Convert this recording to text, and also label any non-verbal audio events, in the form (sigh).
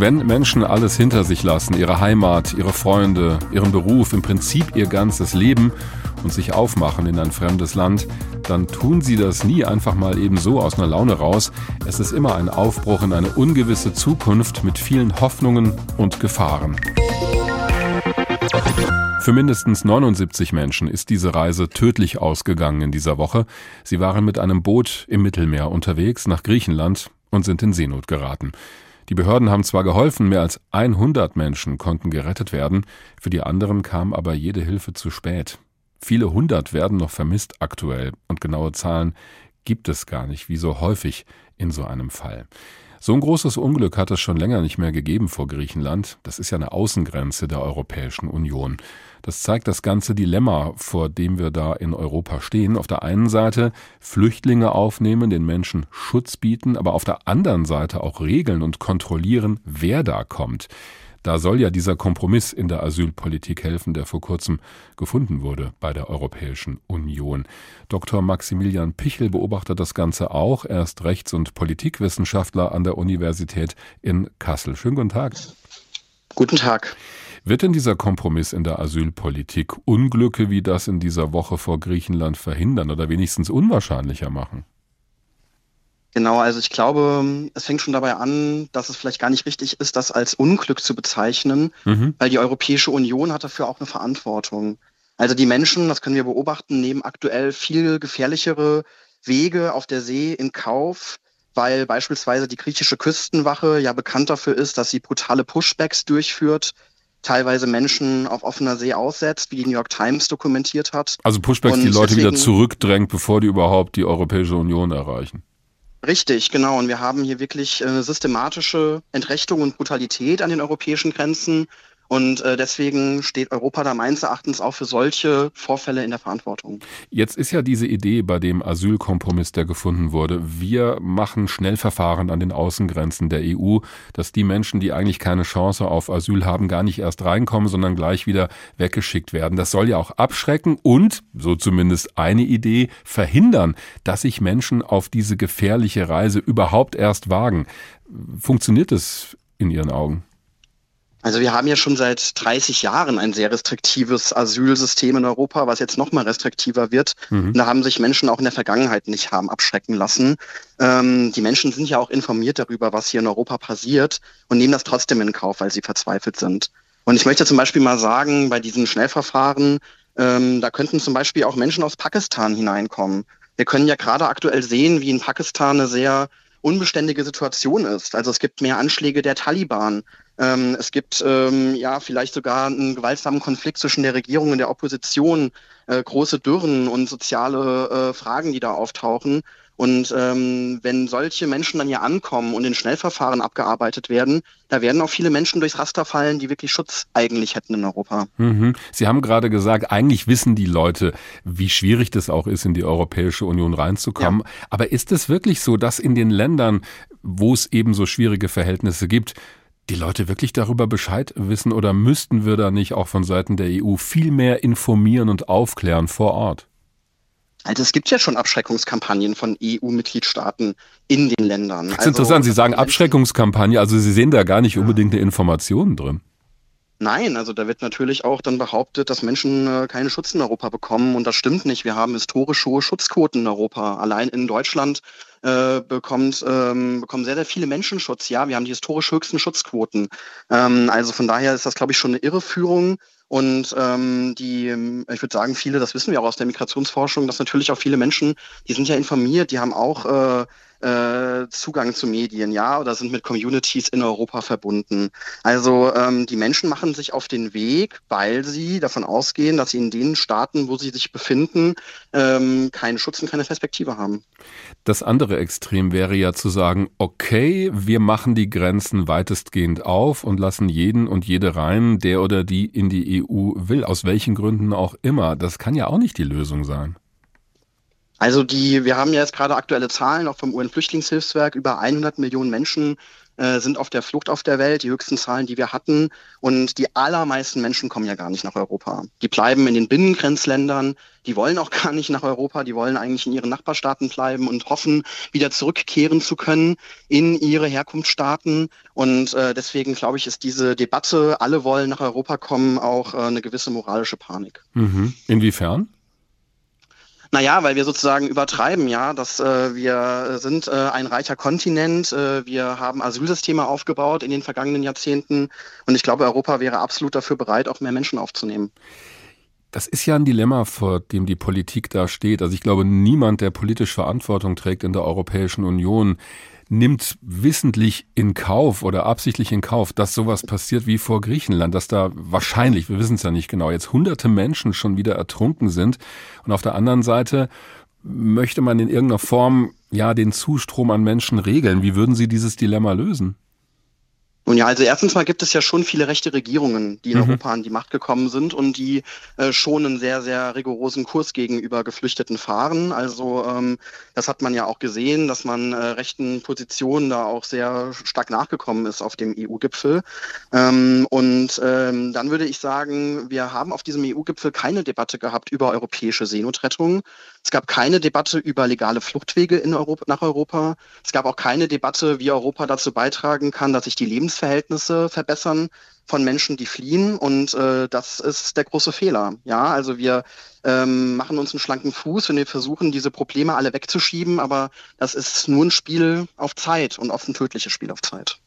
Wenn Menschen alles hinter sich lassen, ihre Heimat, ihre Freunde, ihren Beruf, im Prinzip ihr ganzes Leben und sich aufmachen in ein fremdes Land, dann tun sie das nie einfach mal eben so aus einer Laune raus. Es ist immer ein Aufbruch in eine ungewisse Zukunft mit vielen Hoffnungen und Gefahren. Für mindestens 79 Menschen ist diese Reise tödlich ausgegangen in dieser Woche. Sie waren mit einem Boot im Mittelmeer unterwegs nach Griechenland und sind in Seenot geraten. Die Behörden haben zwar geholfen, mehr als 100 Menschen konnten gerettet werden, für die anderen kam aber jede Hilfe zu spät. Viele hundert werden noch vermisst aktuell und genaue Zahlen gibt es gar nicht, wie so häufig in so einem Fall. So ein großes Unglück hat es schon länger nicht mehr gegeben vor Griechenland. Das ist ja eine Außengrenze der Europäischen Union. Das zeigt das ganze Dilemma, vor dem wir da in Europa stehen. Auf der einen Seite Flüchtlinge aufnehmen, den Menschen Schutz bieten, aber auf der anderen Seite auch regeln und kontrollieren, wer da kommt. Da soll ja dieser Kompromiss in der Asylpolitik helfen, der vor kurzem gefunden wurde bei der Europäischen Union. Dr. Maximilian Pichel beobachtet das Ganze auch. Er ist Rechts- und Politikwissenschaftler an der Universität in Kassel. Schönen guten Tag. Guten Tag. Wird denn dieser Kompromiss in der Asylpolitik Unglücke wie das in dieser Woche vor Griechenland verhindern oder wenigstens unwahrscheinlicher machen? Genau, also ich glaube, es fängt schon dabei an, dass es vielleicht gar nicht richtig ist, das als Unglück zu bezeichnen, mhm. weil die Europäische Union hat dafür auch eine Verantwortung. Also die Menschen, das können wir beobachten, nehmen aktuell viel gefährlichere Wege auf der See in Kauf, weil beispielsweise die griechische Küstenwache ja bekannt dafür ist, dass sie brutale Pushbacks durchführt, teilweise Menschen auf offener See aussetzt, wie die New York Times dokumentiert hat. Also Pushbacks, Und die Leute deswegen, wieder zurückdrängt, bevor die überhaupt die Europäische Union erreichen. Richtig, genau. Und wir haben hier wirklich äh, systematische Entrechtung und Brutalität an den europäischen Grenzen. Und äh, deswegen steht Europa da meines Erachtens auch für solche Vorfälle in der Verantwortung. Jetzt ist ja diese Idee bei dem Asylkompromiss, der gefunden wurde, wir machen Schnellverfahren an den Außengrenzen der EU, dass die Menschen, die eigentlich keine Chance auf Asyl haben, gar nicht erst reinkommen, sondern gleich wieder weggeschickt werden. Das soll ja auch abschrecken und, so zumindest eine Idee, verhindern, dass sich Menschen auf diese gefährliche Reise überhaupt erst wagen. Funktioniert es in Ihren Augen? Also wir haben ja schon seit 30 Jahren ein sehr restriktives Asylsystem in Europa, was jetzt noch mal restriktiver wird. Mhm. da haben sich Menschen auch in der Vergangenheit nicht haben abschrecken lassen. Ähm, die Menschen sind ja auch informiert darüber, was hier in Europa passiert und nehmen das trotzdem in Kauf, weil sie verzweifelt sind. Und ich möchte zum Beispiel mal sagen, bei diesen Schnellverfahren, ähm, da könnten zum Beispiel auch Menschen aus Pakistan hineinkommen. Wir können ja gerade aktuell sehen, wie in Pakistan eine sehr unbeständige Situation ist. Also es gibt mehr Anschläge der Taliban. Ähm, es gibt ähm, ja vielleicht sogar einen gewaltsamen Konflikt zwischen der Regierung und der Opposition, äh, große Dürren und soziale äh, Fragen, die da auftauchen. Und ähm, wenn solche Menschen dann hier ankommen und in Schnellverfahren abgearbeitet werden, da werden auch viele Menschen durchs Raster fallen, die wirklich Schutz eigentlich hätten in Europa. Mhm. Sie haben gerade gesagt, eigentlich wissen die Leute, wie schwierig das auch ist, in die Europäische Union reinzukommen. Ja. Aber ist es wirklich so, dass in den Ländern, wo es eben so schwierige Verhältnisse gibt, die Leute wirklich darüber Bescheid wissen oder müssten wir da nicht auch von Seiten der EU viel mehr informieren und aufklären vor Ort? Also es gibt ja schon Abschreckungskampagnen von EU-Mitgliedstaaten in den Ländern. Das ist also, interessant, Sie sagen Abschreckungskampagne, also Sie sehen da gar nicht ja. unbedingt eine Information drin. Nein, also da wird natürlich auch dann behauptet, dass Menschen äh, keinen Schutz in Europa bekommen und das stimmt nicht. Wir haben historisch hohe Schutzquoten in Europa. Allein in Deutschland äh, bekommt, ähm, bekommen sehr, sehr viele Menschen Schutz. Ja, wir haben die historisch höchsten Schutzquoten. Ähm, also von daher ist das, glaube ich, schon eine Irreführung. Und ähm, die, ich würde sagen, viele, das wissen wir auch aus der Migrationsforschung, dass natürlich auch viele Menschen, die sind ja informiert, die haben auch äh, äh, Zugang zu Medien, ja, oder sind mit Communities in Europa verbunden. Also ähm, die Menschen machen sich auf den Weg, weil sie davon ausgehen, dass sie in den Staaten, wo sie sich befinden, ähm, keinen Schutz und keine Perspektive haben. Das andere Extrem wäre ja zu sagen, okay, wir machen die Grenzen weitestgehend auf und lassen jeden und jede rein, der oder die in die EU will, aus welchen Gründen auch immer. Das kann ja auch nicht die Lösung sein. Also die, wir haben ja jetzt gerade aktuelle Zahlen auch vom UN-Flüchtlingshilfswerk. Über 100 Millionen Menschen äh, sind auf der Flucht auf der Welt, die höchsten Zahlen, die wir hatten. Und die allermeisten Menschen kommen ja gar nicht nach Europa. Die bleiben in den Binnengrenzländern, die wollen auch (laughs) gar nicht nach Europa, die wollen eigentlich in ihren Nachbarstaaten bleiben und hoffen, wieder zurückkehren zu können in ihre Herkunftsstaaten. Und äh, deswegen glaube ich, ist diese Debatte, alle wollen nach Europa kommen, auch äh, eine gewisse moralische Panik. Mhm. Inwiefern? Naja, weil wir sozusagen übertreiben, ja, dass äh, wir sind äh, ein reicher Kontinent, äh, wir haben Asylsysteme aufgebaut in den vergangenen Jahrzehnten und ich glaube, Europa wäre absolut dafür bereit, auch mehr Menschen aufzunehmen. Das ist ja ein Dilemma, vor dem die Politik da steht. Also ich glaube, niemand, der politisch Verantwortung trägt in der Europäischen Union, nimmt wissentlich in Kauf oder absichtlich in Kauf, dass sowas passiert wie vor Griechenland, dass da wahrscheinlich, wir wissen es ja nicht genau, jetzt hunderte Menschen schon wieder ertrunken sind. Und auf der anderen Seite möchte man in irgendeiner Form ja den Zustrom an Menschen regeln. Wie würden Sie dieses Dilemma lösen? Nun ja, also erstens mal gibt es ja schon viele rechte Regierungen, die in mhm. Europa an die Macht gekommen sind und die äh, schon einen sehr, sehr rigorosen Kurs gegenüber Geflüchteten fahren. Also ähm, das hat man ja auch gesehen, dass man äh, rechten Positionen da auch sehr stark nachgekommen ist auf dem EU-Gipfel. Ähm, und ähm, dann würde ich sagen, wir haben auf diesem EU-Gipfel keine Debatte gehabt über europäische Seenotrettung. Es gab keine Debatte über legale Fluchtwege in Europa, nach Europa. Es gab auch keine Debatte, wie Europa dazu beitragen kann, dass sich die Lebens Lebensverhältnisse verbessern von Menschen, die fliehen. Und äh, das ist der große Fehler. Ja, also wir ähm, machen uns einen schlanken Fuß, wenn wir versuchen, diese Probleme alle wegzuschieben. Aber das ist nur ein Spiel auf Zeit und oft ein tödliches Spiel auf Zeit.